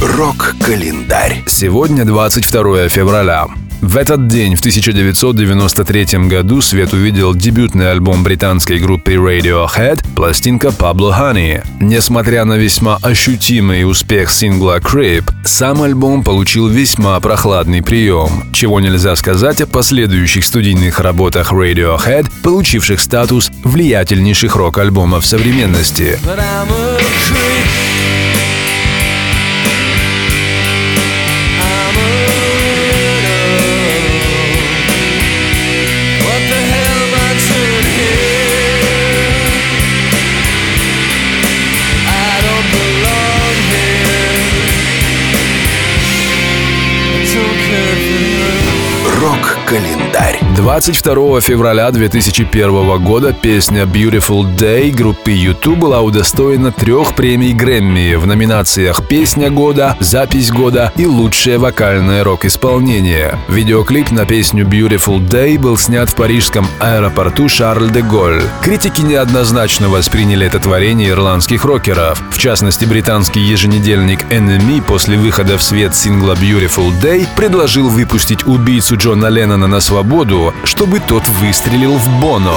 Рок-календарь. Сегодня 22 февраля. В этот день, в 1993 году, свет увидел дебютный альбом британской группы Radiohead, пластинка Pablo Honey. Несмотря на весьма ощутимый успех сингла Creep, сам альбом получил весьма прохладный прием, чего нельзя сказать о последующих студийных работах Radiohead, получивших статус влиятельнейших рок-альбомов современности. But I'm a you. Рок-календарь. 22 февраля 2001 года песня Beautiful Day группы U2 была удостоена трех премий Грэмми в номинациях «Песня года», «Запись года» и «Лучшее вокальное рок-исполнение». Видеоклип на песню Beautiful Day был снят в парижском аэропорту Шарль де Голь. Критики неоднозначно восприняли это творение ирландских рокеров. В частности, британский еженедельник NME после выхода в свет сингла Beautiful Day предложил выпустить убийцу Джона Леннона на свободу, чтобы тот выстрелил в Боно.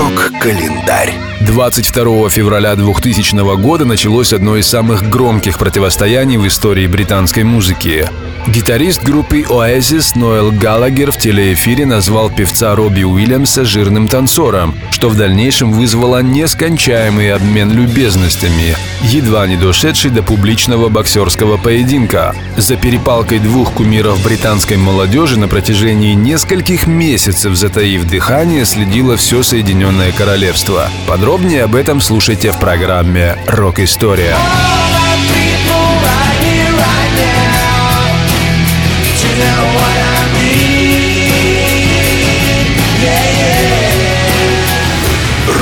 Рок-календарь. 22 февраля 2000 года началось одно из самых громких противостояний в истории британской музыки. Гитарист группы Oasis Ноэл Галагер в телеэфире назвал певца Робби Уильямса жирным танцором, что в дальнейшем вызвало нескончаемый обмен любезностями, едва не дошедший до публичного боксерского поединка. За перепалкой двух кумиров британской молодежи на протяжении нескольких месяцев, затаив дыхание, следило все Соединенное Королевство. Подробнее об этом слушайте в программе «Рок-история».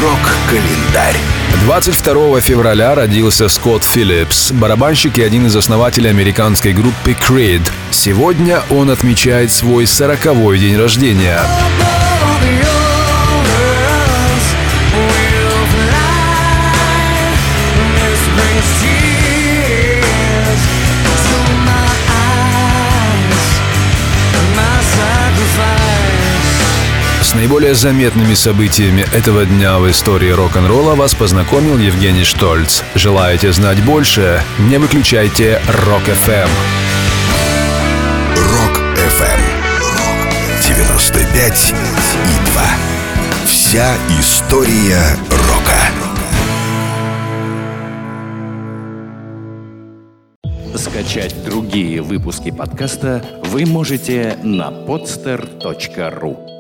Рок-календарь. 22 февраля родился Скотт Филлипс, барабанщик и один из основателей американской группы Creed. Сегодня он отмечает свой 40-й день рождения. Наиболее заметными событиями этого дня в истории рок-н-ролла вас познакомил Евгений Штольц. Желаете знать больше? Не выключайте Рок-ФМ. Рок-ФМ. 95 и 2. Вся история рока. Скачать другие выпуски подкаста вы можете на podster.ru